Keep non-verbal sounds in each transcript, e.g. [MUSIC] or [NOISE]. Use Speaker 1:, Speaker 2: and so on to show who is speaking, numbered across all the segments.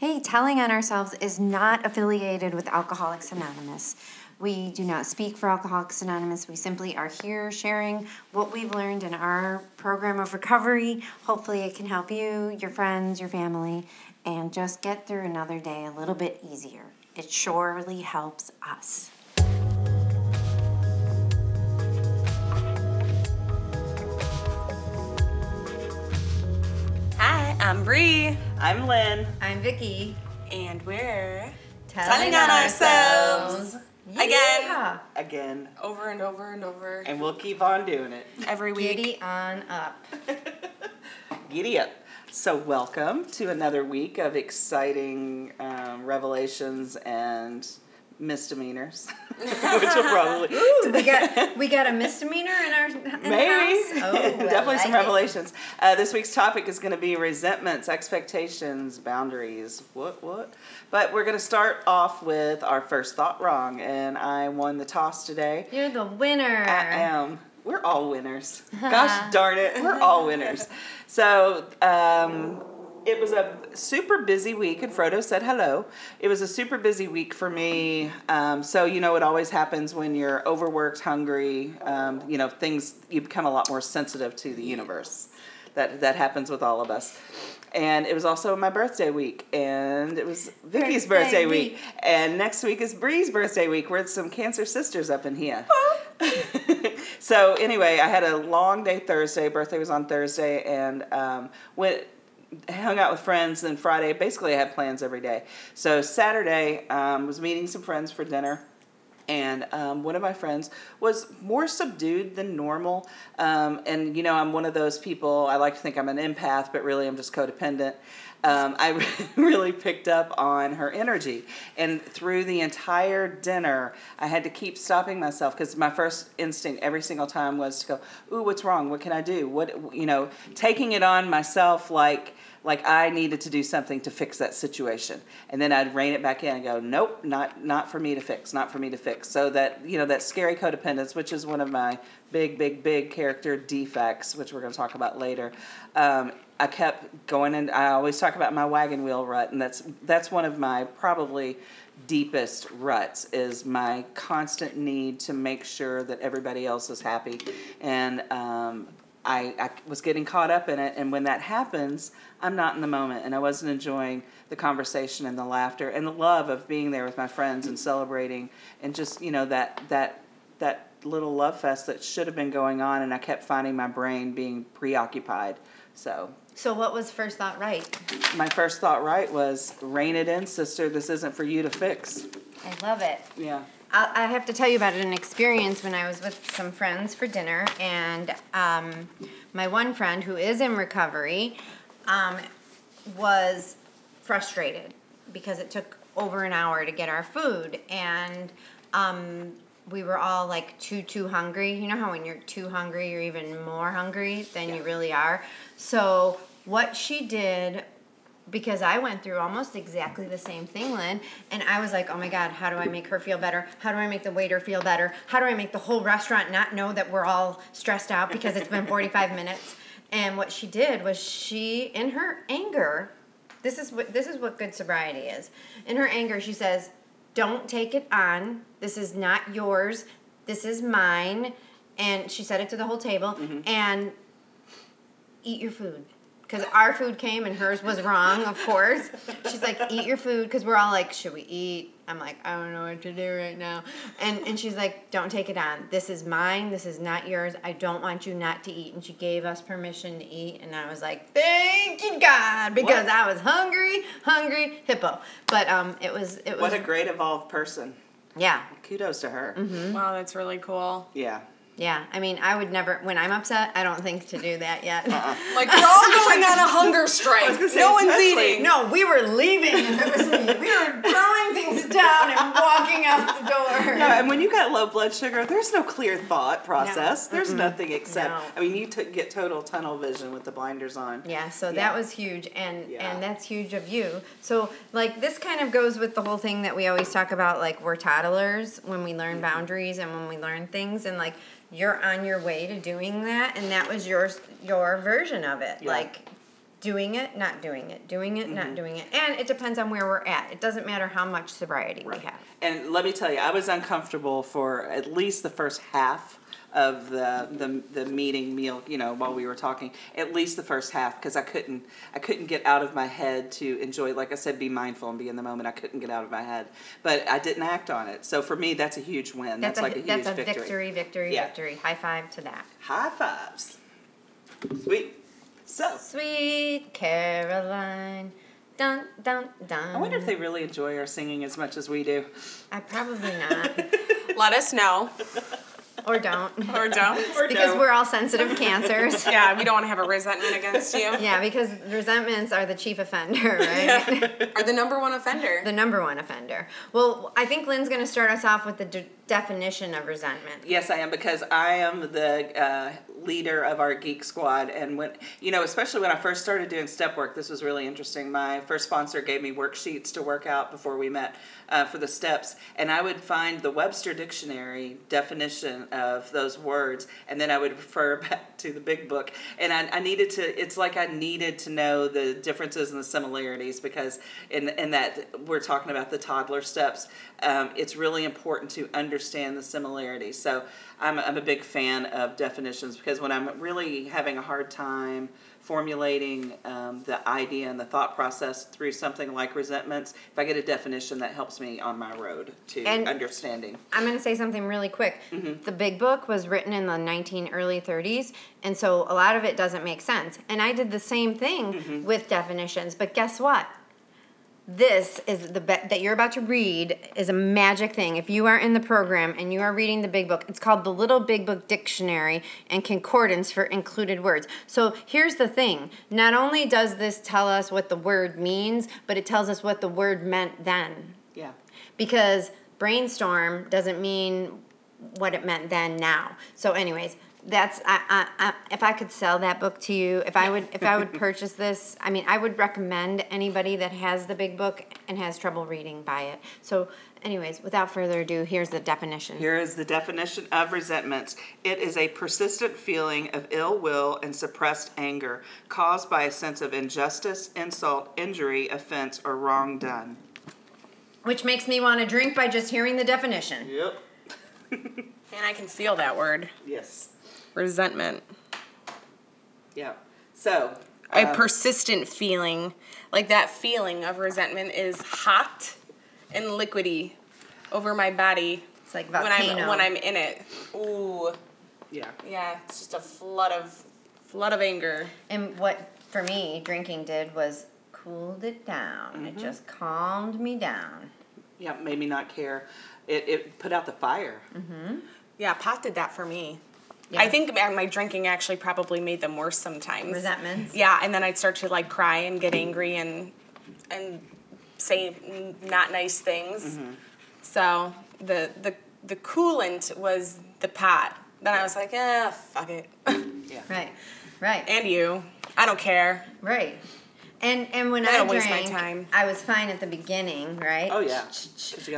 Speaker 1: Hey, telling on ourselves is not affiliated with Alcoholics Anonymous. We do not speak for Alcoholics Anonymous. We simply are here sharing what we've learned in our program of recovery. Hopefully, it can help you, your friends, your family, and just get through another day a little bit easier. It surely helps us.
Speaker 2: I'm Bree,
Speaker 3: I'm Lynn.
Speaker 1: I'm Vicki.
Speaker 2: and we're
Speaker 1: Telling,
Speaker 2: on ourselves again,
Speaker 1: Yeah.
Speaker 3: Again,
Speaker 2: over and over and over
Speaker 3: and we'll keep on doing it.
Speaker 2: every week.
Speaker 1: Giddy on up. [LAUGHS]
Speaker 3: Giddy up. So, welcome to another week of exciting um, revelations and misdemeanors, [LAUGHS] [LAUGHS] which will probably
Speaker 1: We got we got a misdemeanor in our in
Speaker 3: maybe
Speaker 1: house? Oh, [LAUGHS] well,
Speaker 3: definitely some revelations. Uh, this week's topic is going to be resentments, expectations, boundaries. What what? But we're going to start off with our first thought wrong, and I won the toss today.
Speaker 1: You're the winner.
Speaker 3: I am. We're all winners. Gosh darn it, we're all winners. So, um, it was a super busy week, and Frodo said hello. It was a super busy week for me. Um, so, you know, it always happens when you're overworked, hungry, um, you know, things, you become a lot more sensitive to the universe. That, that happens with all of us. And it was also my birthday week, and it was Vicki's
Speaker 1: Birthday
Speaker 3: birthday week.
Speaker 1: week.
Speaker 3: And next week is Bree's birthday week. We're some Cancer sisters up in here. [LAUGHS] so anyway, I had a long day Thursday. Birthday was on Thursday, and um, went hung out with friends. Then Friday, basically, I had plans every day. So Saturday um, was meeting some friends for dinner. And um, one of my friends was more subdued than normal. Um, and, you know, I'm one of those people, I like to think I'm an empath, but really I'm just codependent. Um, I [LAUGHS] really picked up on her energy. And through the entire dinner, I had to keep stopping myself because my first instinct every single time was to go, Ooh, what's wrong? What can I do? What, you know, taking it on myself like, like I needed to do something to fix that situation. And then I'd rein it back in and go, nope, not not for me to fix, not for me to fix. So that, you know, that scary codependence, which is one of my big, big, big character defects, which we're going to talk about later. Um, I kept going and I always talk about my wagon wheel rut, and that's that's one of my probably deepest ruts is my constant need to make sure that everybody else is happy and um, I, I was getting caught up in it and when that happens i'm not in the moment and i wasn't enjoying the conversation and the laughter and the love of being there with my friends and celebrating and just you know that that that little love fest that should have been going on and i kept finding my brain being preoccupied so
Speaker 1: So what was first thought right?
Speaker 3: my first thought right was rein it in sister this isn't for you to fix
Speaker 1: I love it.
Speaker 3: yeah
Speaker 1: I I have to tell you about an experience when I was with some friends for dinner, and um, my one friend who is in recovery um, was frustrated because it took over an hour to get our food, and um, we were all like too too hungry. You know how when you're too hungry, you're even more hungry than you really are. So what she did because I went through almost exactly the same thing, Lynn. And I was like, oh my God, how do I make her feel better? How do I make the waiter feel better? How do I make the whole restaurant not know that we're all stressed out because it's been 45 minutes? And what she did was she, in her anger, this is what this is what good sobriety is. In her anger, she says, "Don't take it on. This is not yours. This is mine." And she said it to the whole table. Mm-hmm. And eat your food because our food came and hers was wrong of course. She's like eat your food because we're all like should we eat? I'm like i don't know what to do right now. And and she's like don't take it on. This is mine. This is not yours. I don't want you not to eat. And she gave us permission to eat and i was like thank you god because
Speaker 3: What?
Speaker 1: i was hungry hungry hippo. But um it was it was
Speaker 3: what a great evolved person.
Speaker 1: Yeah.
Speaker 3: Kudos to her.
Speaker 2: Wow, that's really cool.
Speaker 3: yeah
Speaker 1: yeah i mean i would never when i'm upset i don't think to do that yet uh-uh. [LAUGHS]
Speaker 2: Like we're all going on a [LAUGHS] hunger strike.
Speaker 3: say,
Speaker 2: no one's eating.
Speaker 1: No, we were leaving. If it was me, we were throwing things down and walking out the door. [LAUGHS]
Speaker 3: No, and when you got low blood sugar, there's no clear thought process. There's nothing except.
Speaker 1: No.
Speaker 3: I mean, you t- get total tunnel vision with the blinders on.
Speaker 1: Yeah, so
Speaker 3: Yeah.
Speaker 1: that was huge, and
Speaker 3: Yeah.
Speaker 1: and that's huge of you. So like this kind of goes with the whole thing that we always talk about, like we're toddlers when we learn mm-hmm. boundaries and when we learn things, and like you're on your way to doing that, and that was your your version of it.
Speaker 3: Yeah.
Speaker 1: Like doing it, not doing it, doing it,
Speaker 3: Mm-hmm.
Speaker 1: not doing it. And it depends on where we're at. It doesn't matter how much sobriety we have.
Speaker 3: And let me tell you, I was uncomfortable for at least the first half of the the, the meeting meal. You know, while we were talking, at least the first half, because I couldn't I couldn't get out of my head to enjoy. Like I said, be mindful and be in the moment. I couldn't get out of my head, but I didn't act on it. So for me, that's a huge win. That's,
Speaker 1: That's,
Speaker 3: like
Speaker 1: a,
Speaker 3: a huge
Speaker 1: a
Speaker 3: victory.
Speaker 1: victory, victory,
Speaker 3: Yeah.
Speaker 1: victory. High five to that.
Speaker 3: High fives. Sweet. So
Speaker 1: Sweet Caroline. Dun dun dun.
Speaker 3: I wonder if they really enjoy our singing as much as we do.
Speaker 1: I probably not. [LAUGHS]
Speaker 2: Let us know.
Speaker 1: or don't.
Speaker 2: Or don't. [LAUGHS]
Speaker 3: Or
Speaker 1: because
Speaker 3: no.
Speaker 1: we're all sensitive cancers. [LAUGHS]
Speaker 2: Yeah, we don't want to have a resentment against you.
Speaker 1: Yeah, because resentments are the chief offender, right?
Speaker 2: Are the number one offender.
Speaker 1: the number one offender. Well, I think Lynn's going to start us off with the de- definition of resentment.
Speaker 3: Yes, I am because I am the uh, leader of our geek squad, and when you know, especially when I first started doing step work, this was really interesting. My first sponsor gave me worksheets to work out before we met uh, for the steps, and I would find the Webster Dictionary definition of those words, and then I would refer [LAUGHS] back to the Big Book, and I, I needed to. It's like I needed to know the differences and the similarities because in in that we're talking about the toddler steps, um, it's really important to understand the similarities. So I'm, I'm a big fan of definitions because when I'm really having a hard time formulating um, the idea and the thought process through something like resentments, if I get a definition that helps me on my road to
Speaker 1: And-
Speaker 3: understanding.
Speaker 1: I'm going to say something really quick.
Speaker 3: Mm-hmm.
Speaker 1: The Big Book was written in the 19 early 30s, and so a lot of it doesn't make sense. And I did the same thing
Speaker 3: Mm-hmm.
Speaker 1: with definitions, but guess what? This is the be- that you're about to read is a magic thing. If you are in the program and you are reading the Big Book, it's called the Little Big Book Dictionary and Concordance for Included Words. So here's the thing: not only does this tell us what the word means, but it tells us what the word meant then
Speaker 3: Yeah.
Speaker 1: because brainstorm doesn't mean what it meant then now. So, anyways, that's I, I, I if I could sell that book to you, if I would if I would [LAUGHS] purchase this, I mean, I would recommend anybody that has the big book and has trouble reading buy it. So, anyways, without further ado, here's the definition.
Speaker 3: Here is the definition of resentments. It is a persistent feeling of ill will and suppressed anger caused by a sense of injustice, insult, injury, offense, or wrong done.
Speaker 1: Which makes me want to drink by just hearing the definition.
Speaker 3: Yep. [LAUGHS]
Speaker 2: And I can feel that word.
Speaker 3: Yes.
Speaker 2: Resentment.
Speaker 3: Yeah. So.
Speaker 2: A
Speaker 3: um,
Speaker 2: persistent feeling. Like that feeling of resentment is hot and liquidy over my body
Speaker 1: It's like volcano. when.
Speaker 2: I'm when I'm in it. Ooh.
Speaker 3: yeah.
Speaker 2: Yeah, it's just a flood of flood of anger.
Speaker 1: And what for me drinking did was cooled it down. It just calmed me down.
Speaker 3: Yeah. Made me not care. It, it put out the fire. Mm-hmm.
Speaker 2: Yeah, pot did that for me.
Speaker 1: Yeah.
Speaker 2: I think my my drinking actually probably made them worse sometimes.
Speaker 1: Resentments.
Speaker 2: Yeah, and then I'd start to like cry and get angry and and say not nice things. So the the the coolant was the pot. Then I was like, eh, fuck it. [LAUGHS]
Speaker 3: Yeah.
Speaker 1: Right. Right.
Speaker 2: and you, I don't care.
Speaker 1: Right. And and when
Speaker 2: I
Speaker 1: I,
Speaker 2: don't waste my
Speaker 1: drank,
Speaker 2: time.
Speaker 1: I was fine at the beginning, right?
Speaker 3: Oh yeah.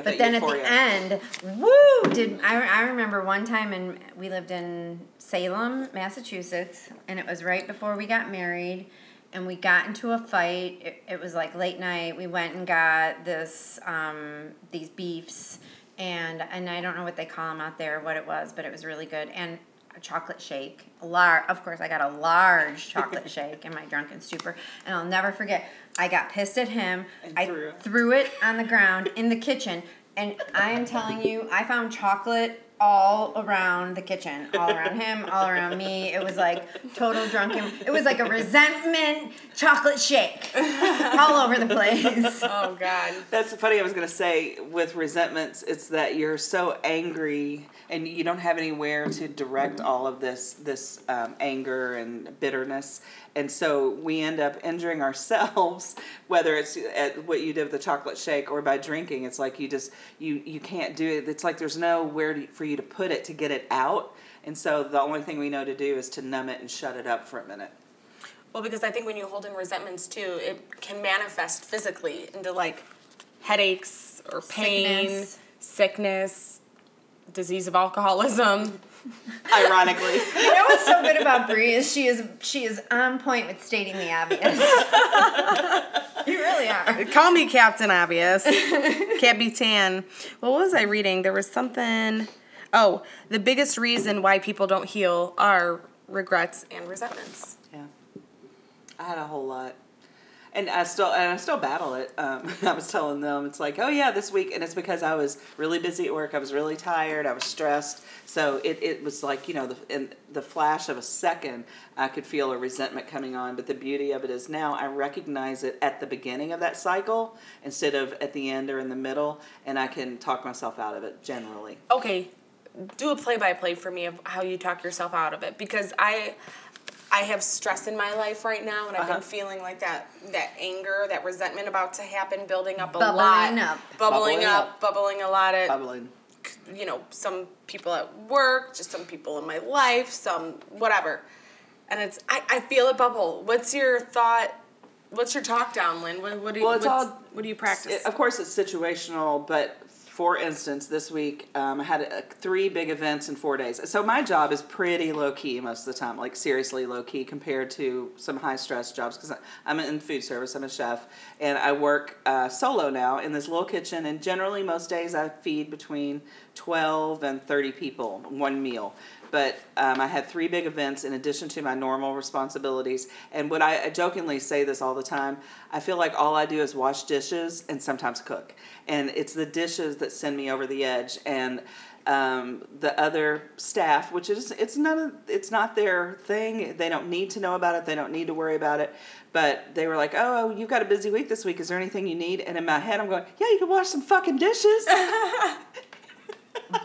Speaker 1: But then at the end, woo! Did I? I remember one time, and we lived in Salem, Massachusetts, and it was right before we got married, and we got into a fight. It, it was like late night. We went and got this um, these beefs, and and I don't know what they call them out there, what it was, but it was really good. And a chocolate shake, a large. Of course, I got a large chocolate [LAUGHS] shake in my drunken stupor, and I'll never forget. I got pissed at him.
Speaker 3: And
Speaker 1: I
Speaker 3: threw it.
Speaker 1: threw it on the ground in the kitchen, and I am telling you, I found chocolate all around the kitchen, all around him, all around me. It was like total drunken. It was like a resentment chocolate shake, all over the place. [LAUGHS]
Speaker 2: Oh God.
Speaker 3: That's funny. I was going to say with resentments, it's that you're so angry and you don't have anywhere to direct all of this this um, anger and bitterness, and so we end up injuring ourselves. [LAUGHS] Whether it's at what you did with the chocolate shake or by drinking, it's like you just you you can't do it. It's like there's nowhere to, for you to put it to get it out, and so the only thing we know to do is to numb it and shut it up for a minute.
Speaker 2: Well, because I think when you hold in resentments too, it can manifest physically into like headaches or pain,
Speaker 1: Sickness.
Speaker 2: sickness, disease of alcoholism.
Speaker 3: Ironically. [LAUGHS]
Speaker 1: You know what's so good about Bree is she is she is on point with stating the obvious. [LAUGHS] you really are.
Speaker 2: Call me Captain Obvious. Capitan. What was I reading? There was something. Oh, the biggest reason why people don't heal are regrets and resentments.
Speaker 3: Yeah, I had a whole lot, and I still and I still battle it. Um, [LAUGHS] I was telling them it's like, oh yeah, this week, and it's because I was really busy at work. I was really tired. I was stressed. So it, it was like you know the in the flash of a second, I could feel a resentment coming on. But the beauty of it is now I recognize it at the beginning of that cycle instead of at the end or in the middle, and I can talk myself out of it generally.
Speaker 2: Okay, do a play by play for me of how you talk yourself out of it because I I have stress in my life right now and I've
Speaker 3: Uh-huh.
Speaker 2: been feeling like that that anger, that resentment about to happen building up a
Speaker 1: Bubbling
Speaker 2: lot.
Speaker 1: up.
Speaker 2: Bubbling,
Speaker 3: Bubbling
Speaker 2: up,
Speaker 3: up.
Speaker 2: bubbling a lot of
Speaker 3: Bubbling.
Speaker 2: you know, some people at work, just some people in my life, some whatever. And it's I, I feel it bubble. What's your thought what's your talk down, Lynn? What, what do you
Speaker 3: well, all,
Speaker 2: what do you practice?
Speaker 3: It- of course, it's situational, but for instance, this week um, I had uh, three big events in four days. So my job is pretty low key most of the time, like seriously low key compared to some high stress jobs because I'm in food service. I'm a chef, and I work uh, solo now in this little kitchen. And generally, most days I feed between twelve and thirty people one meal but um, I had three big events in addition to my normal responsibilities. And what I, I jokingly say this all the time, I feel like all I do is wash dishes and sometimes cook, and it's the dishes that send me over the edge. And um, the other staff, which is it's none of it's not their thing. They don't need to know about it. They don't need to worry about it. But they were like, "Oh, you've got a busy week this week. Is there anything you need?" And in my head, I'm going, "Yeah, you can wash some fucking dishes." [LAUGHS]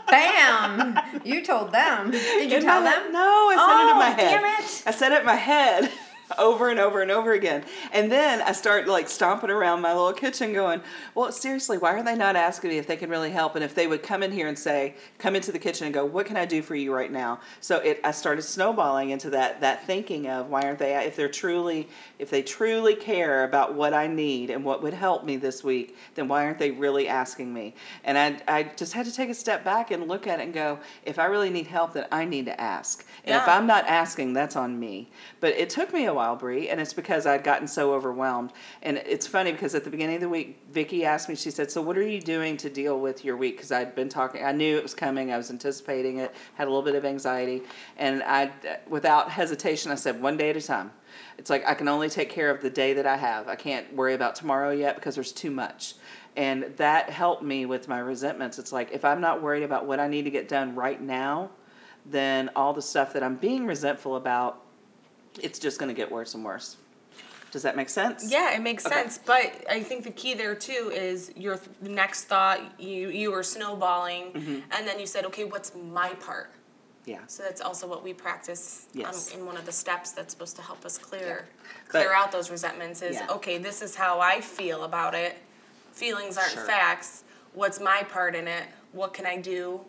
Speaker 1: Bam! You told them. Did you
Speaker 3: In
Speaker 1: tell
Speaker 3: my
Speaker 1: them?
Speaker 3: No, I said it in my
Speaker 1: Oh,
Speaker 3: head.
Speaker 1: damn it.
Speaker 3: I said it in my head over and over and over again. And then I start like stomping around my little kitchen going, well, seriously, why are they not asking me if they can really help? And if they would come in here and say, come into the kitchen and go, what can I do for you right now? So it, I started snowballing into that, that thinking of why aren't they, if they're truly, if they truly care about what I need and what would help me this week, then why aren't they really asking me? And I, I just had to take a step back and look at it and go, if I really need help, then I need to ask. And if I'm not asking, that's on me. But it took me a while, Bree, and it's because I'd gotten so overwhelmed. And it's funny because at the beginning of the week, Vicki asked me, she said, So what are you doing to deal with your week? Because I'd been talking, I knew it was coming, I was anticipating it, had a little bit of anxiety. And I, without hesitation, I said, One day at a time. It's like I can only take care of the day that I have. I can't worry about tomorrow yet because there's too much. And that helped me with my resentments. It's like if I'm not worried about what I need to get done right now, then all the stuff that I'm being resentful about, it's just going to get worse and worse. Does that make sense?
Speaker 2: Yeah, it makes
Speaker 3: Okay.
Speaker 2: sense. But I think the key there too is your th- next thought. You you were snowballing,
Speaker 3: Mm-hmm.
Speaker 2: and then you said, "Okay, what's my part?"
Speaker 3: Yeah.
Speaker 2: So that's also what we practice
Speaker 3: Yes.
Speaker 2: um, in one of the steps that's supposed to help us clear
Speaker 3: But-
Speaker 2: clear out those resentments. Is
Speaker 3: Yeah.
Speaker 2: okay. This is how I feel about it. Feelings aren't
Speaker 3: Sure.
Speaker 2: facts. What's my part in it? What can I do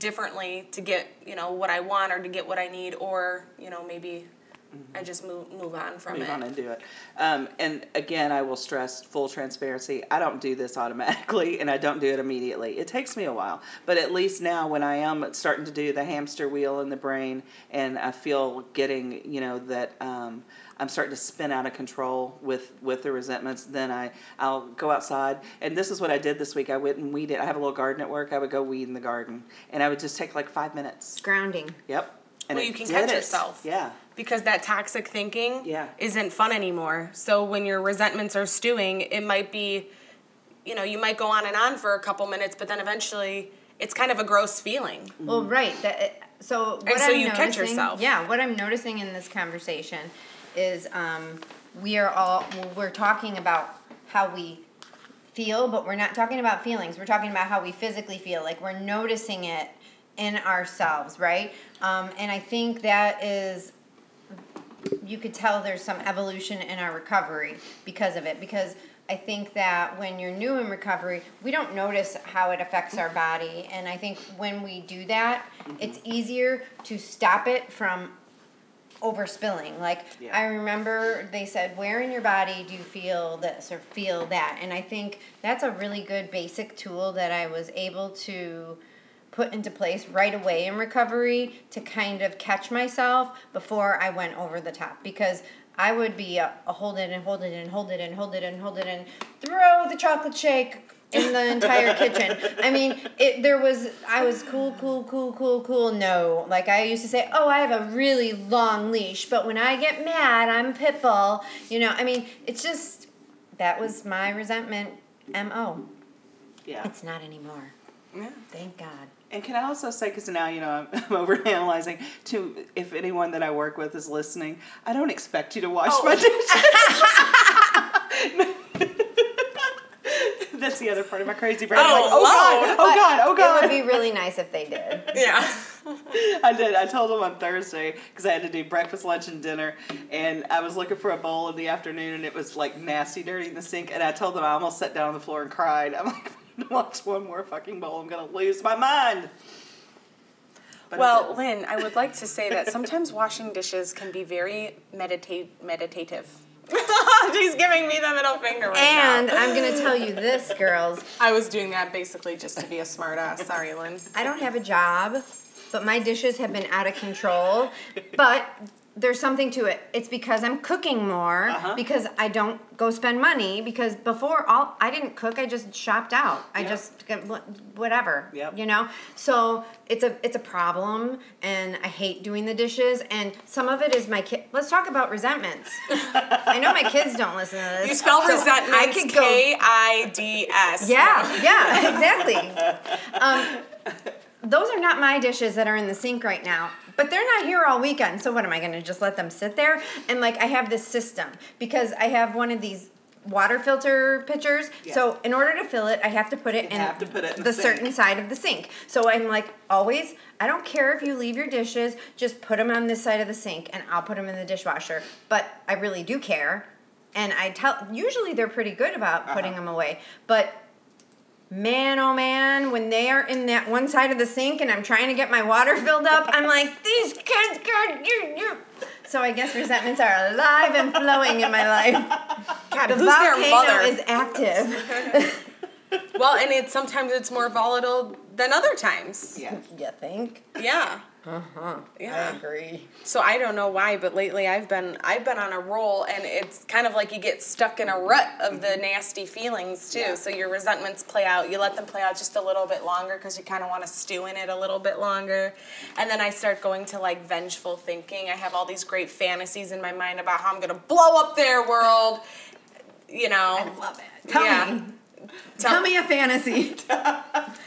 Speaker 2: differently to get you know what I want or to get what I need, or you know maybe I just move move on from
Speaker 3: Mm-hmm. Move
Speaker 2: it.
Speaker 3: on and do it. Um, and again, I will stress full transparency. I don't do this automatically, and I don't do it immediately. It takes me a while, but at least now, when I am starting to do the hamster wheel in the brain, and I feel getting, you know, that um, I'm starting to spin out of control with with the resentments, then I I'll go outside, and this is what I did this week. I went and weeded. I have a little garden at work. I would go weed in the garden, and I would just take like five minutes.
Speaker 1: Grounding.
Speaker 3: Yep. And
Speaker 2: Well, you can catch
Speaker 3: it.
Speaker 2: yourself.
Speaker 3: Yeah.
Speaker 2: Because that toxic thinking
Speaker 3: Yeah.
Speaker 2: isn't fun anymore. So when your resentments are stewing, it might be, you know, you might go on and on for a couple minutes, but then eventually it's kind of a gross feeling.
Speaker 1: Well, right. That so. What
Speaker 2: And so
Speaker 1: I'm
Speaker 2: you catch
Speaker 1: noticing-
Speaker 2: yourself.
Speaker 1: Yeah. What I'm noticing in this conversation is um, we are all we're talking about how we feel, but we're not talking about feelings. We're talking about how we physically feel. Like we're noticing it in ourselves, right? Um, and I think that is you could tell there's some evolution in our recovery because of it because I think that when you're new in recovery, we don't notice how it affects our body. And I think when we do that, it's easier to stop it from overspilling. Like,
Speaker 3: Yeah.
Speaker 1: I remember they said, Where in your body do you feel this or feel that? And I think that's a really good basic tool that I was able to put into place right away in recovery to kind of catch myself before I went over the top because I would be a, a hold it and hold it and hold it and hold it and hold it and throw the chocolate shake in the entire [LAUGHS] kitchen. I mean, it there was I was cool, cool, cool, cool, cool. No, like I used to say, oh, I have a really long leash, but when I get mad, I'm pitbull. You know, I mean, it's just that was my resentment. Mo.
Speaker 3: Yeah.
Speaker 1: It's not anymore.
Speaker 2: Yeah.
Speaker 1: Thank God.
Speaker 3: And can I also say, because now you know I'm, [LAUGHS] I'm overanalyzing. To if anyone that I work with is listening, I don't expect you to wash
Speaker 2: Oh.
Speaker 3: my dishes. [LAUGHS] That's the other part of my crazy brain. I'm like,
Speaker 2: Oh, god,
Speaker 3: oh god, oh god, oh
Speaker 1: It would be really nice if they did. [LAUGHS]
Speaker 2: Yeah.
Speaker 3: I did. I told them on Thursday because I had to do breakfast, lunch, and dinner, and I was looking for a bowl in the afternoon, and it was like nasty, dirty in the sink. And I told them I almost sat down on the floor and cried. I'm like, [LAUGHS] watch one more fucking bowl, I'm gonna lose my mind. But
Speaker 2: Well,
Speaker 3: didn't.
Speaker 2: Lynn, I would like to say that [LAUGHS] sometimes washing dishes can be very meditate meditative. [LAUGHS] She's giving me the middle finger right
Speaker 1: And
Speaker 2: now.
Speaker 1: I'm gonna tell you this, girls.
Speaker 2: I was doing that basically just to be a smartass. Sorry, Lynn.
Speaker 1: I don't have a job, but my dishes have been out of control. But there's something to it. It's because I'm cooking more
Speaker 3: Uh-huh.
Speaker 1: because I don't go spend money because before all I didn't cook. I just shopped out. I
Speaker 3: Yep.
Speaker 1: just whatever.
Speaker 3: Yep.
Speaker 1: You know. So it's a it's a problem, and I hate doing the dishes. And some of it is my kid. Let's talk about resentments. [LAUGHS] I know my kids don't listen to this.
Speaker 2: You spell
Speaker 1: so
Speaker 2: resentment
Speaker 1: I could go.
Speaker 2: K I D S.
Speaker 1: Yeah, yeah, exactly. Um, those are not my dishes that are in the sink right now, but they're not here all weekend. So what am I going to just let them sit there? And like I have this system because I have one of these water filter pitchers. Yeah. So in order to fill it, I have to put it in
Speaker 3: have to put it in
Speaker 1: the,
Speaker 3: the
Speaker 1: certain side of the sink. So I'm like always, I don't care if you leave your dishes, just put them on this side of the sink and I'll put them in the dishwasher. But I really do care. And I tell usually they're pretty good about putting
Speaker 3: Uh-huh.
Speaker 1: them away. But man oh man when they are in that one side of the sink and i'm trying to get my water [LAUGHS] filled up i'm like these kids God, you, you. so i guess resentments are alive and flowing in my life [LAUGHS]
Speaker 2: God,
Speaker 1: the
Speaker 2: who's their
Speaker 1: volcano
Speaker 2: mother?
Speaker 1: is active [LAUGHS]
Speaker 2: well, and it's sometimes it's more volatile than other times.
Speaker 3: yeah.
Speaker 1: you think
Speaker 2: Yeah.
Speaker 1: Uh-huh
Speaker 2: Yeah.
Speaker 1: i agree
Speaker 2: So I don't know why, but lately I've been I've been on a roll, and it's kind of like you get stuck in a rut of the nasty feelings too.
Speaker 3: Yeah.
Speaker 2: So your resentments play out. You let them play out just a little bit longer because you kind of want to stew in it a little bit longer, and then I start going to like vengeful thinking. I have all these great fantasies in my mind about how I'm gonna blow up their world. You know.
Speaker 1: love it tell
Speaker 2: Yeah.
Speaker 1: me tell me a fantasy [LAUGHS]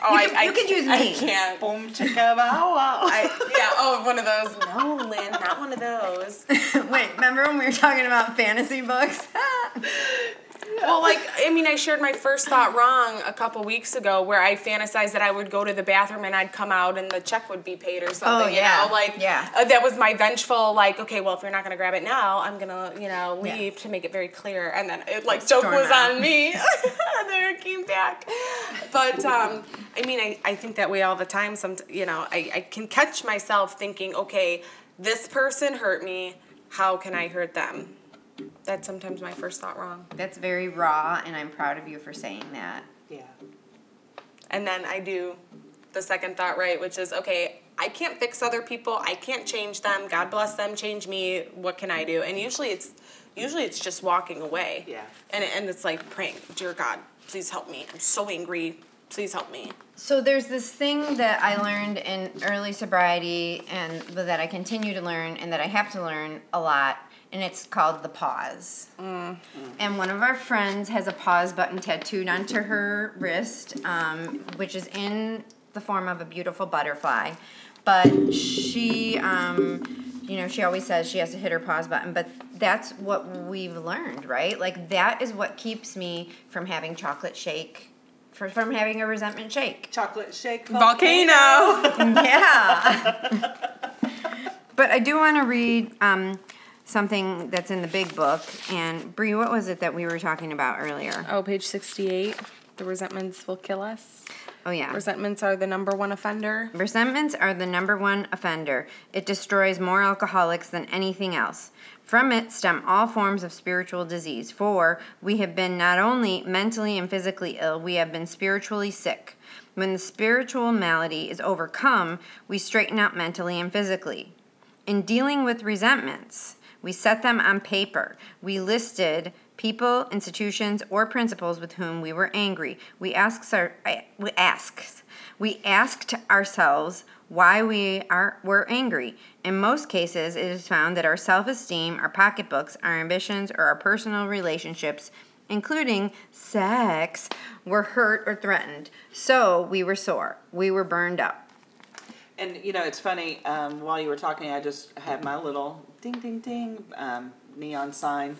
Speaker 2: Oh,
Speaker 1: You can- you can use
Speaker 2: I can't.
Speaker 3: Boom chicka bow wow.
Speaker 2: I, yeah. Oh, one of those. No, Lynn, not one of those. [LAUGHS]
Speaker 1: wait remember when we were talking about fantasy books [LAUGHS]
Speaker 2: Well, like I mean, I shared my first thought wrong a couple weeks ago, where I fantasized that I would go to the bathroom and I'd come out and the check would be paid or something.
Speaker 1: Oh, yeah.
Speaker 2: You know, like
Speaker 1: Yeah.
Speaker 2: uh, that was my vengeful. Like, okay, well, if you're not gonna grab it now, I'm gonna, you know,
Speaker 1: Yeah.
Speaker 2: leave to make it very clear. And then it like joke was
Speaker 1: out.
Speaker 2: on me, [LAUGHS] and then it came back. But um, I mean, I, I think that way all the time. Some, you know, I, I can catch myself thinking, okay, this person hurt me. How can I hurt them? That's sometimes my first thought wrong.
Speaker 1: that's very raw and i'm proud of you for saying that
Speaker 3: yeah.
Speaker 2: And then I do the second thought right, which is okay, I can't fix other people. I can't change them. God bless them, change me. What can I do? And usually it's usually it's just walking away.
Speaker 3: Yeah.
Speaker 2: And and it's like praying, dear God, please help me. I'm so angry. Please help me.
Speaker 1: So there's this thing that I learned in early sobriety and that I continue to learn and that I have to learn a lot and it's called the pause. And one of our friends has a pause button tattooed onto her wrist, um, which is in the form of a beautiful butterfly. But she, um, you know, she always says she has to hit her pause button, but that's what we've learned, right? Like, that is what keeps me from having chocolate shake, for, from having a resentment shake.
Speaker 3: Chocolate shake [LAUGHS]
Speaker 2: Volcano. [LAUGHS]
Speaker 1: Yeah. [LAUGHS] but I do want to read um, something that's in the big book. And Bree, what was it that we were talking about earlier?
Speaker 2: Oh, page sixty-eight. The resentments will kill us.
Speaker 1: Oh yeah.
Speaker 2: Resentments are the number one offender.
Speaker 1: Resentments are the number one offender. It destroys more alcoholics than anything else. From it stem all forms of spiritual disease, for we have been not only mentally and physically ill, we have been spiritually sick. When the spiritual malady is overcome, we straighten out mentally and physically. In dealing with resentments, we set them on paper. We listed people, institutions, or principles with whom we were angry. We asked, our, we asked, we asked ourselves why we are were angry. In most cases, it is found that our self-esteem, our pocketbooks, our ambitions, or our personal relationships, including sex, were hurt or threatened. So we were sore. We were burned up.
Speaker 3: And you know, it's funny. Um, while you were talking, I just had my little ding, ding, ding um, neon sign.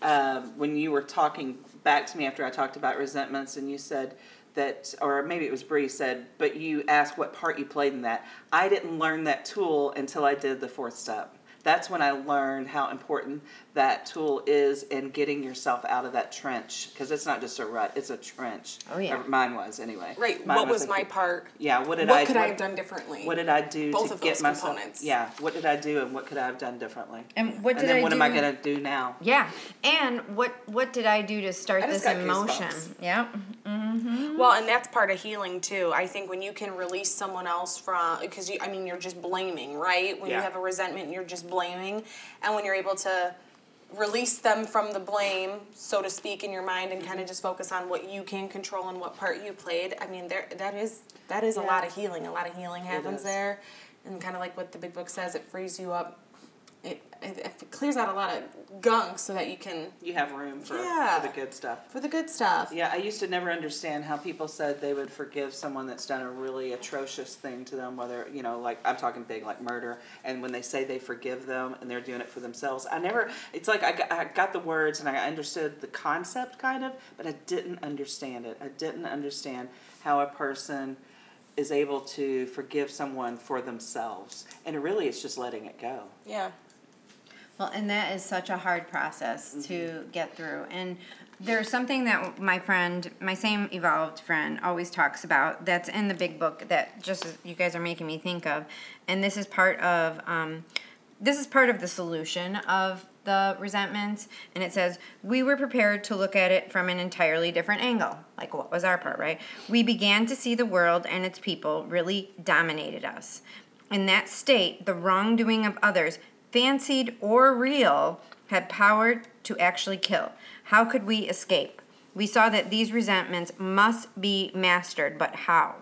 Speaker 3: Um, when you were talking back to me after I talked about resentments, and you said that, or maybe it was Bree said, but you asked what part you played in that. I didn't learn that tool until I did the fourth step that's when I learned how important that tool is in getting yourself out of that trench because it's not just a rut; it's a trench.
Speaker 1: Oh yeah,
Speaker 3: or mine was anyway.
Speaker 2: Right.
Speaker 3: Mine
Speaker 2: what was,
Speaker 3: was
Speaker 2: my part?
Speaker 3: Yeah. What did
Speaker 2: what
Speaker 3: I? What could
Speaker 2: I have done differently?
Speaker 3: What did I do
Speaker 2: Both
Speaker 3: to
Speaker 2: of
Speaker 3: get
Speaker 2: those
Speaker 3: myself?
Speaker 2: components.
Speaker 3: Yeah. What did I do, and what could I have done differently?
Speaker 1: And what did
Speaker 3: and then
Speaker 1: I
Speaker 3: what
Speaker 1: do?
Speaker 3: am I going to do now?
Speaker 1: Yeah, and what what did I do to start
Speaker 3: I just
Speaker 1: this
Speaker 3: got
Speaker 1: emotion?
Speaker 3: goosebumps.
Speaker 1: Yep. Mm-hmm. Mm-hmm.
Speaker 2: Well, and that's part of healing too. I think when you can release someone else from, because I mean, you're just blaming, right? When
Speaker 3: Yeah.
Speaker 2: you have a resentment, you're just blaming, and when you're able to release them from the blame, so to speak, in your mind, and kind of mm-hmm. just focus on what you can control and what part you played. I mean, there that is that is a lot of healing. A lot of healing happens there, and kind of like what the big book says, it frees you up. It, it, clears out a lot of gunk so that you can
Speaker 3: You have room for,
Speaker 2: Yeah.
Speaker 3: for the good stuff.
Speaker 2: for the good stuff.
Speaker 3: Yeah, I used to never understand how people said they would forgive someone that's done a really atrocious thing to them, whether, you know, like I'm talking big, like murder, and when they say they forgive them and they're doing it for themselves, I never, it's like I got, I got the words and I understood the concept kind of, but I didn't understand it. I didn't understand how a person is able to forgive someone for themselves. And really, it's just letting it go.
Speaker 2: Yeah.
Speaker 1: Well, and that is such a hard process to get through. And there's something that my friend, my same evolved friend, always talks about that's in the big book that just you guys are making me think of. And this is part of um, this is part of the solution of the resentments. And it says we were prepared to look at it from an entirely different angle. Like what was our part, right? We began to see the world and its people really dominated us. In that state, the wrongdoing of others fancied or real, had power to actually kill. How could we escape? We saw that these resentments must be mastered, but how?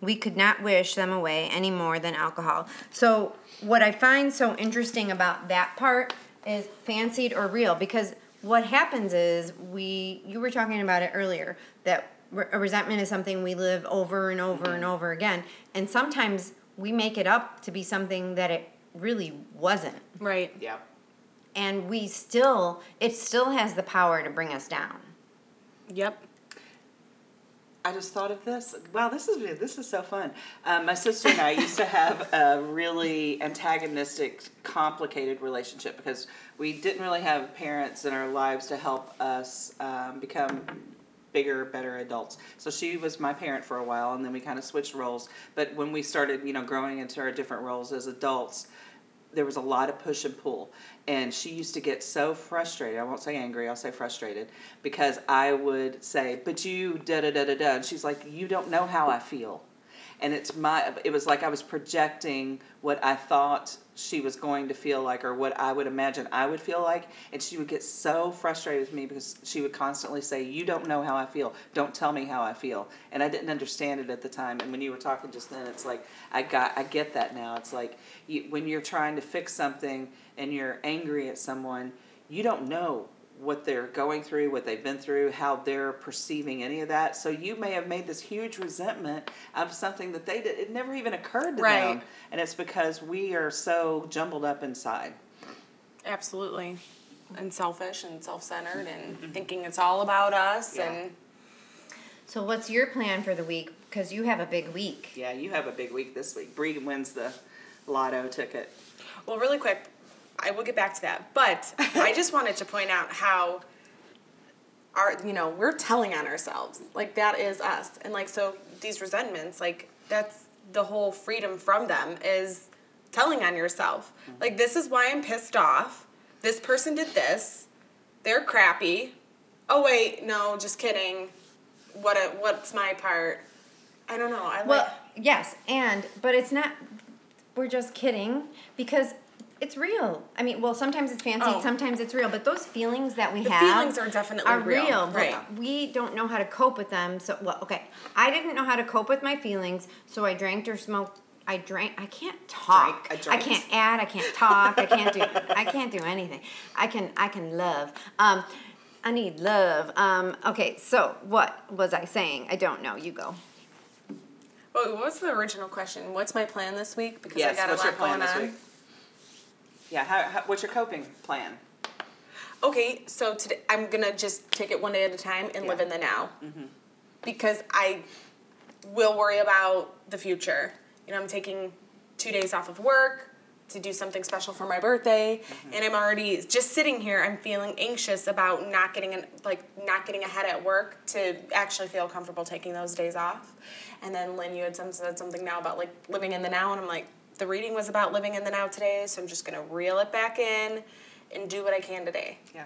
Speaker 1: We could not wish them away any more than alcohol. So, what I find so interesting about that part is fancied or real, because what happens is we, you were talking about it earlier, that a resentment is something we live over and over and over again. And sometimes we make it up to be something that it really wasn't
Speaker 2: Right.
Speaker 3: Yeah.
Speaker 1: and we still it still has the power to bring us down
Speaker 2: Yep.
Speaker 3: I just thought of this. Wow, this is this is so fun. Um, my sister and I used to have a really antagonistic, complicated relationship because we didn't really have parents in our lives to help us um, become bigger, better adults. So she was my parent for a while, and then we kind of switched roles. But when we started, you know, growing into our different roles as adults, there was a lot of push and pull and she used to get so frustrated i won't say angry i'll say frustrated because i would say but you da da da da da and she's like you don't know how i feel and it's my it was like i was projecting what i thought she was going to feel like or what i would imagine i would feel like. And she would get so frustrated with me because she would constantly say you don't know how i feel. Don't tell me how i feel. And i didn't understand it at the time. And when you were talking just then it's like i got i get that now. It's like you, when you're trying to fix something and you're angry at someone you don't know what they're going through, what they've been through, how they're perceiving any of that. So you may have made this huge resentment out of something that they did. It never even occurred to
Speaker 2: Right.
Speaker 3: them, and it's because we are so jumbled up inside.
Speaker 2: Absolutely. And selfish and self centered and thinking it's all about us
Speaker 3: Yeah.
Speaker 2: and
Speaker 1: so what's your plan for the week because you have a big week
Speaker 3: Yeah, you have a big week this week. Bree wins the lotto ticket.
Speaker 2: Well, really quick, I will get back to that. But I just wanted to point out how our you know, we're telling on ourselves. Like that is us. And like so these resentments, like that's the whole freedom from them is telling on yourself. Like this is why I'm pissed off. this person did this. They're crappy. Oh wait, no, just kidding. What a, what's my part? I don't know. I like
Speaker 1: Well, yes, and but it's not. We're just kidding because it's real. I mean, well, sometimes it's fancy,
Speaker 2: Oh.
Speaker 1: sometimes it's real. But those feelings that we
Speaker 2: The
Speaker 1: have
Speaker 2: feelings are definitely
Speaker 1: are
Speaker 2: real,
Speaker 1: real. but
Speaker 2: right.
Speaker 1: We don't know how to cope with them. So, well, okay, I didn't know how to cope with my feelings, so I drank or smoked. I drank. I can't talk.
Speaker 3: Drank, I
Speaker 1: I can't add. I can't talk. I can't do. I can't do anything. I can. I can love. Um, I need love. Um, okay, so what was I saying? I don't know. You go.
Speaker 2: Well, what was the original question? What's my plan this week? Because
Speaker 3: Yes.
Speaker 2: I got a
Speaker 3: What's
Speaker 2: lot
Speaker 3: your plan
Speaker 2: going
Speaker 3: this
Speaker 2: on.
Speaker 3: Yeah. How, how, what's your coping plan?
Speaker 2: Okay, so today I'm gonna just take it one day at a time and live in the now, mm-hmm. because I will worry about the future. You know, I'm taking two days off of work to do something special for my birthday, mm-hmm. and I'm already just sitting here. I'm feeling anxious about not getting an, like not getting ahead at work to actually feel comfortable taking those days off. And then Lynn, you had some, said something now about like living in the now, and I'm like, the reading was about living in the now today, so I'm just gonna reel it back in and do what I can today.
Speaker 3: Yeah.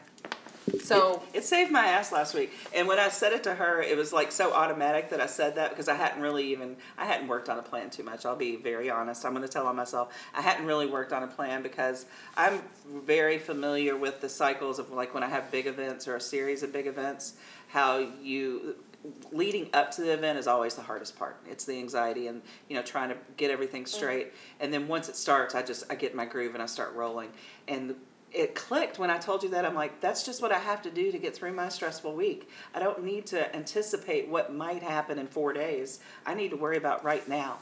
Speaker 2: So
Speaker 3: It saved my ass last week. And when I said it to her, it was like so automatic that I said that because I hadn't really even I hadn't worked on a plan too much. I'll be very honest. I'm going to tell on myself. I hadn't really worked on a plan because I'm very familiar with the cycles of like when I have big events or a series of big events, how you leading up to the event is always the hardest part. It's the anxiety and you know trying to get everything straight. And then once it starts, I just I get in my groove and I start rolling. And it clicked when I told you that. I'm like, that's just what I have to do to get through my stressful week. I don't need to anticipate what might happen in four days. I need to worry about right now.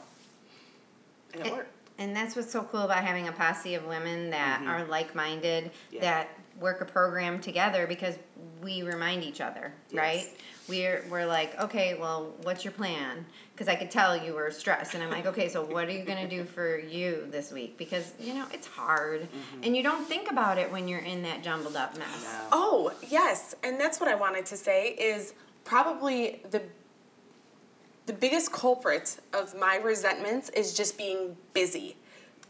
Speaker 3: And it
Speaker 1: And-
Speaker 3: worked.
Speaker 1: And that's what's so cool about having a posse of women that are like minded,
Speaker 3: Mm-hmm. Yeah.
Speaker 1: that work a program together because we remind each other,
Speaker 3: Yes.
Speaker 1: right? We're, we're like, okay, well, what's your plan? Because I could tell you were stressed. And I'm like, okay, so what are you going to do for you this week? Because, you know, it's hard. Mm-hmm. And you don't think about it when you're in that jumbled up mess.
Speaker 3: No.
Speaker 2: Oh, yes, and that's what I wanted to say is probably the the biggest culprit of my resentments is just being busy.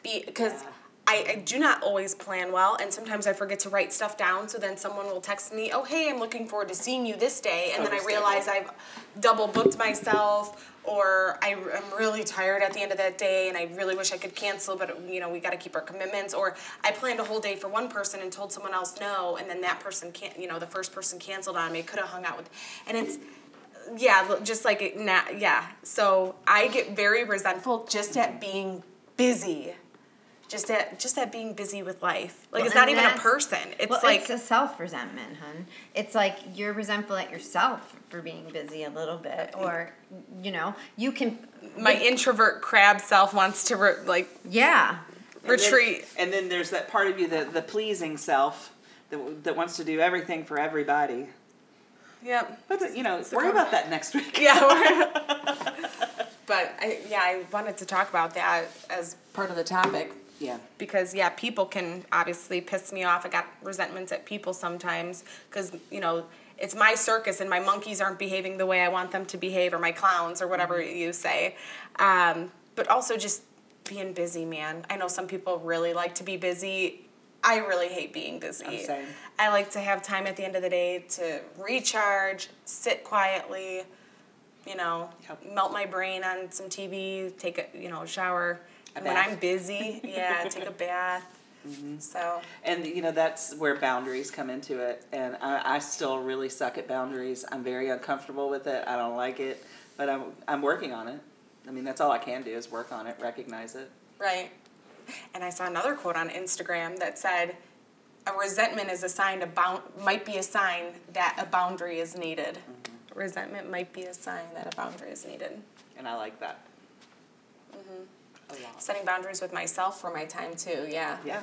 Speaker 2: Be because
Speaker 3: Yeah.
Speaker 2: I, I do not always plan well and sometimes I forget to write stuff down so then someone will text me, "Oh, hey, I'm looking forward to seeing you this day." And then I realize I've double booked myself or I, am really tired at the end of that day and I really wish I could cancel, but you know, we got to keep our commitments. Or I planned a whole day for one person and told someone else no, and then that person can't, you know, the first person canceled on me, could have hung out with, and it's, yeah, just like, it, na yeah. So I get very resentful just at being busy. Just that just at being busy with life, like
Speaker 1: Well,
Speaker 2: it's not even a person. It's
Speaker 1: well,
Speaker 2: like
Speaker 1: it's a self resentment, hun. It's like you're resentful at yourself for being busy a little bit, or you know, you can.
Speaker 2: my introvert crab self wants to re- like
Speaker 1: Yeah,
Speaker 3: And then-
Speaker 2: retreat.
Speaker 3: And then, there's that part of you, the, the pleasing self, that, that wants to do everything for everybody.
Speaker 2: Yep.
Speaker 3: But, you know,
Speaker 2: the
Speaker 3: worry about that next week.
Speaker 2: Yeah. [LAUGHS] [LAUGHS] but I, yeah, I wanted to talk about that as part of the topic
Speaker 3: Yeah.
Speaker 2: because yeah, people can obviously piss me off. I got resentments at people sometimes because you know it's my circus and my monkeys aren't behaving the way I want them to behave, or my clowns, or whatever you say. Um, but also just being busy, man. I know some people really like to be busy. I really hate being busy. I like to have time at the end of the day to recharge, sit quietly, you know,
Speaker 3: Yep.
Speaker 2: melt my brain on some TV, take a you know shower. When
Speaker 3: bath.
Speaker 2: I'm busy, yeah, take a [LAUGHS] bath.
Speaker 3: Mm-hmm.
Speaker 2: So
Speaker 3: And you know that's where boundaries come into it, and I, I still really suck at boundaries. I'm very uncomfortable with it. I don't like it, but I'm I'm working on it. I mean, that's all I can do is work on it, recognize it.
Speaker 2: right. And I saw another quote on Instagram that said, "A resentment is a sign a bound might be a sign that a boundary is needed.
Speaker 3: Mm-hmm.
Speaker 2: Resentment might be a sign that a boundary is needed."
Speaker 3: And I like that.
Speaker 2: Mm-hmm. Setting boundaries with myself for my time too. Yeah.
Speaker 3: Yeah.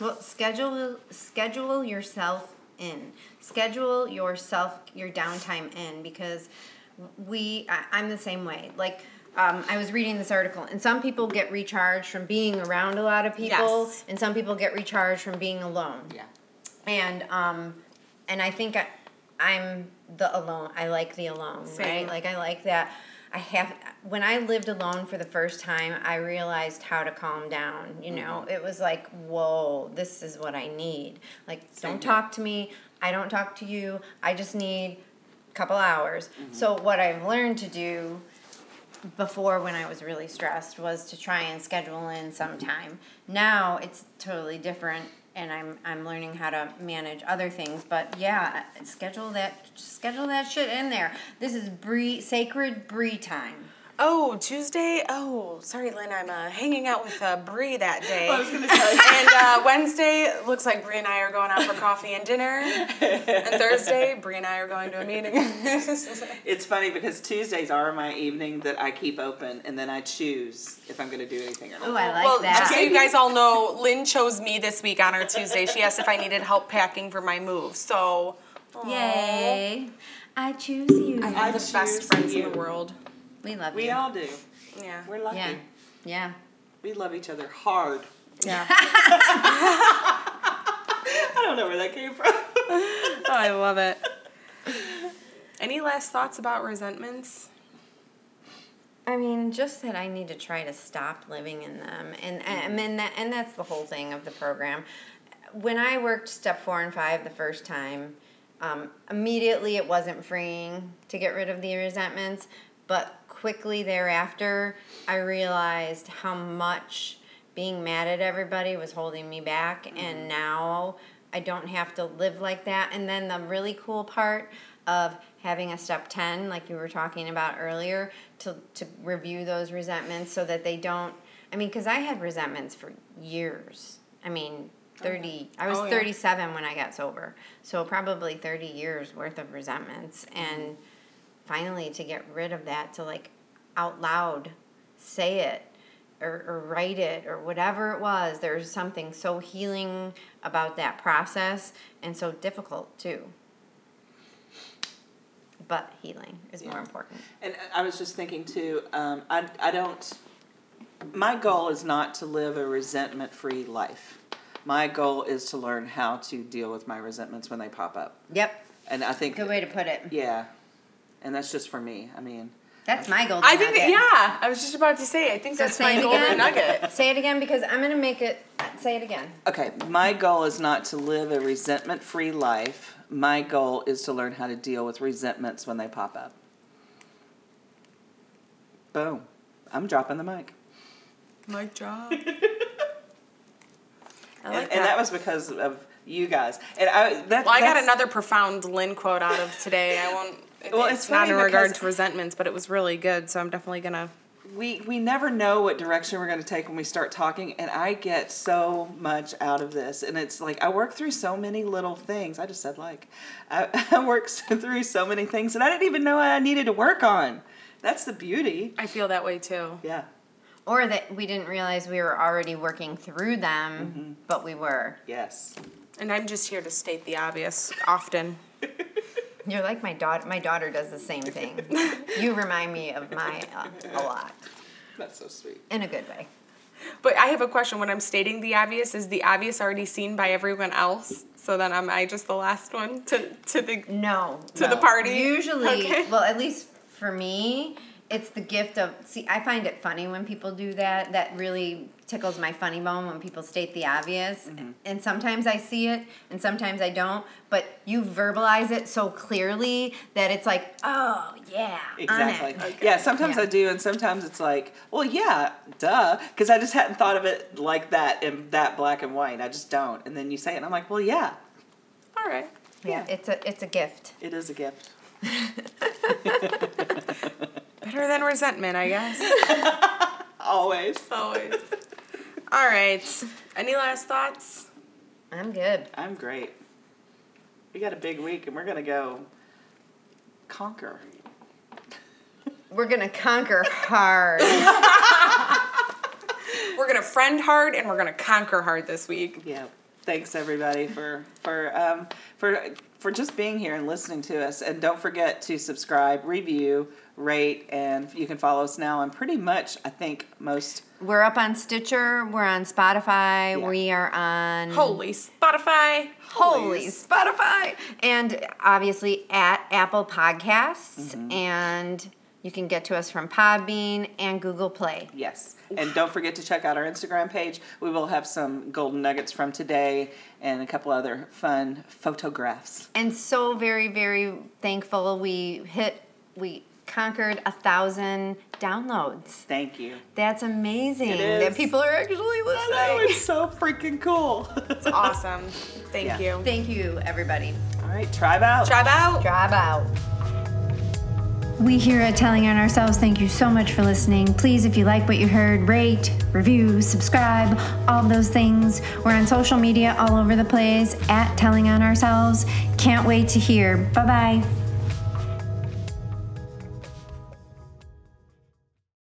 Speaker 1: Well, schedule schedule yourself in. Schedule yourself your downtime in because we I, I'm the same way. Like um, I was reading this article, and some people get recharged from being around a lot of people,
Speaker 2: Yes.
Speaker 1: and some people get recharged from being alone.
Speaker 3: Yeah.
Speaker 1: And um, and I think I, I'm the alone. I like the alone,
Speaker 2: Same.
Speaker 1: right? Like I like that. I have when I lived alone for the first time, I realized how to calm down. You know, mm-hmm. it was like, whoa, this is what I need. Like,
Speaker 3: Same
Speaker 1: don't talk to me. I don't talk to you. I just need a couple hours. Mm-hmm. So what I've learned to do before when I was really stressed was to try and schedule in some time. Now it's totally different and I'm I'm learning how to manage other things. But yeah, schedule that schedule that shit in there. This is Bree sacred Bree time.
Speaker 2: Oh, Tuesday. Oh, sorry, Lynn. I'm uh, hanging out with uh, Bree that day.
Speaker 3: I was gonna tell you.
Speaker 2: and uh, Wednesday looks like Bree and I are going out for coffee and dinner. And Thursday, Bree and I are going to a meeting. [LAUGHS]
Speaker 3: It's funny because Tuesdays are my evening that I keep open, and then I choose if I'm going to do anything or not.
Speaker 1: Oh, I like
Speaker 2: well,
Speaker 1: that.
Speaker 2: just so you guys all know, Lynn chose me this week on our Tuesday. She asked if I needed help packing for my move. So, aw.
Speaker 1: Yay! I choose you.
Speaker 2: I
Speaker 3: I
Speaker 2: have the best friends
Speaker 3: you.
Speaker 2: in the world.
Speaker 1: We love
Speaker 3: We
Speaker 1: you.
Speaker 3: all do.
Speaker 2: Yeah.
Speaker 3: We're lucky.
Speaker 1: yeah, yeah,
Speaker 3: We love each other hard.
Speaker 2: Yeah. [LAUGHS] [LAUGHS]
Speaker 3: I don't know where that came from.
Speaker 2: oh, I love it. [LAUGHS] Any last thoughts about resentments?
Speaker 1: I mean, just that I need to try to stop living in them, and I mean that, and that's the whole thing of the program. When I worked step four and five the first time, um, immediately it wasn't freeing to get rid of the resentments, but quickly thereafter, I realized how much being mad at everybody was holding me back, and mm-hmm. now I don't have to live like that. And then the really cool part of having a step 10 like you were talking about earlier to, to review those resentments so that they don't i mean because i had resentments for years. I mean 30 i was
Speaker 2: Oh, yeah.
Speaker 1: 37 when i got sober. So probably 30 years worth of resentments. And mm-hmm. Finally to get rid of that to like out loud say it or, or write it or whatever it was there's something so healing about that process and so difficult too. But healing is more important.
Speaker 3: And I was just thinking too, um, I, I don't, my goal is not to live a resentment free life. My goal is to learn how to deal with my resentments when they pop up.
Speaker 1: yep.
Speaker 3: And I think,
Speaker 1: good way to put it.
Speaker 3: Yeah, and that's just for me. I mean,
Speaker 1: that's my golden
Speaker 2: I think,
Speaker 1: nugget.
Speaker 2: yeah, I was just about to say, I think
Speaker 1: So
Speaker 2: that's
Speaker 1: say
Speaker 2: my
Speaker 1: it
Speaker 2: golden
Speaker 1: again.
Speaker 2: nugget. [LAUGHS]
Speaker 1: say it again because i'm gonna make it say it again
Speaker 3: okay, my goal is not to live a resentment free life. My goal is to learn how to deal with resentments when they pop up. Boom. I'm dropping the mic.
Speaker 2: Mic drop. [LAUGHS] I like
Speaker 3: and,
Speaker 2: that.
Speaker 3: and that was because of you guys. And I that,
Speaker 2: well, I got another profound Lynn quote out of today. I won't. It,
Speaker 3: Well,
Speaker 2: it's,
Speaker 3: it's
Speaker 2: not in regard to resentments, but it was really good. So I'm definitely gonna.
Speaker 3: we we never know what direction we're going to take when we start talking and i get so much out of this and it's like i work through so many little things i just said like i, [LAUGHS] I work through so many things that i didn't even know i needed to work on that's the beauty
Speaker 2: I feel that way too.
Speaker 3: yeah
Speaker 1: or that we didn't realize we were already working through them mm-hmm. but we were
Speaker 3: yes
Speaker 2: And I'm just here to state the obvious often. [LAUGHS]
Speaker 1: you're like my daughter my daughter does the same thing you remind me of my uh, a lot
Speaker 3: that's so sweet
Speaker 1: in a good way
Speaker 2: But I have a question. When I'm stating the obvious, is the obvious already seen by everyone else? So then am I just the last one to to the
Speaker 1: no
Speaker 2: to the party?
Speaker 1: Usually,
Speaker 2: Okay.
Speaker 1: well, at least for me, it's the gift of. See, I find it funny when people do that. That really tickles my funny bone when people state the obvious. Mm-hmm. And sometimes I see it, and sometimes I don't. But you verbalize it so clearly that it's like, oh yeah,
Speaker 3: exactly
Speaker 1: it.
Speaker 3: yeah sometimes
Speaker 1: Yeah.
Speaker 3: i do and sometimes it's like well yeah duh because i just hadn't thought of it like that in that black and white i just don't and then you say it and i'm like well yeah
Speaker 2: All right.
Speaker 1: Yeah, it's a it's a gift.
Speaker 3: it is a gift [LAUGHS] [LAUGHS]
Speaker 2: Better than resentment, I guess. [LAUGHS]
Speaker 3: always
Speaker 2: Always. All right. Any last thoughts?
Speaker 1: I'm good.
Speaker 3: I'm great. We got a big week and we're going to go conquer.
Speaker 1: We're gonna conquer hard. [LAUGHS] [LAUGHS]
Speaker 2: We're gonna friend hard and we're gonna conquer hard this week.
Speaker 3: Yeah. Thanks everybody for for um for for just being here and listening to us and don't forget to subscribe, review, rate and you can follow us now on pretty much I think most
Speaker 1: we're up on Stitcher. We're on Spotify.
Speaker 3: Yeah.
Speaker 1: We are on
Speaker 2: Holy Spotify.
Speaker 1: Holy Spotify, and obviously at Apple Podcasts
Speaker 3: Mm-hmm.
Speaker 1: and You can get to us from Podbean and Google Play.
Speaker 3: Yes. And don't forget to check out our Instagram page. We will have some golden nuggets from today and a couple other fun photographs.
Speaker 1: And so very, very thankful we hit, we conquered a thousand downloads.
Speaker 3: Thank you.
Speaker 1: That's amazing
Speaker 3: It
Speaker 1: that
Speaker 3: is.
Speaker 1: people are actually
Speaker 3: I know,
Speaker 1: listening.
Speaker 3: it's so freaking cool.
Speaker 2: It's awesome. Thank
Speaker 3: Yeah.
Speaker 2: you.
Speaker 1: Thank you, everybody.
Speaker 3: All right, tribe out.
Speaker 2: Drive out.
Speaker 1: Drive out. We here at Telling on Ourselves thank you so much for listening. Please, if you like what you heard, rate, review, subscribe, all those things. We're on social media all over the place at Telling on Ourselves. Can't wait to hear. Bye bye.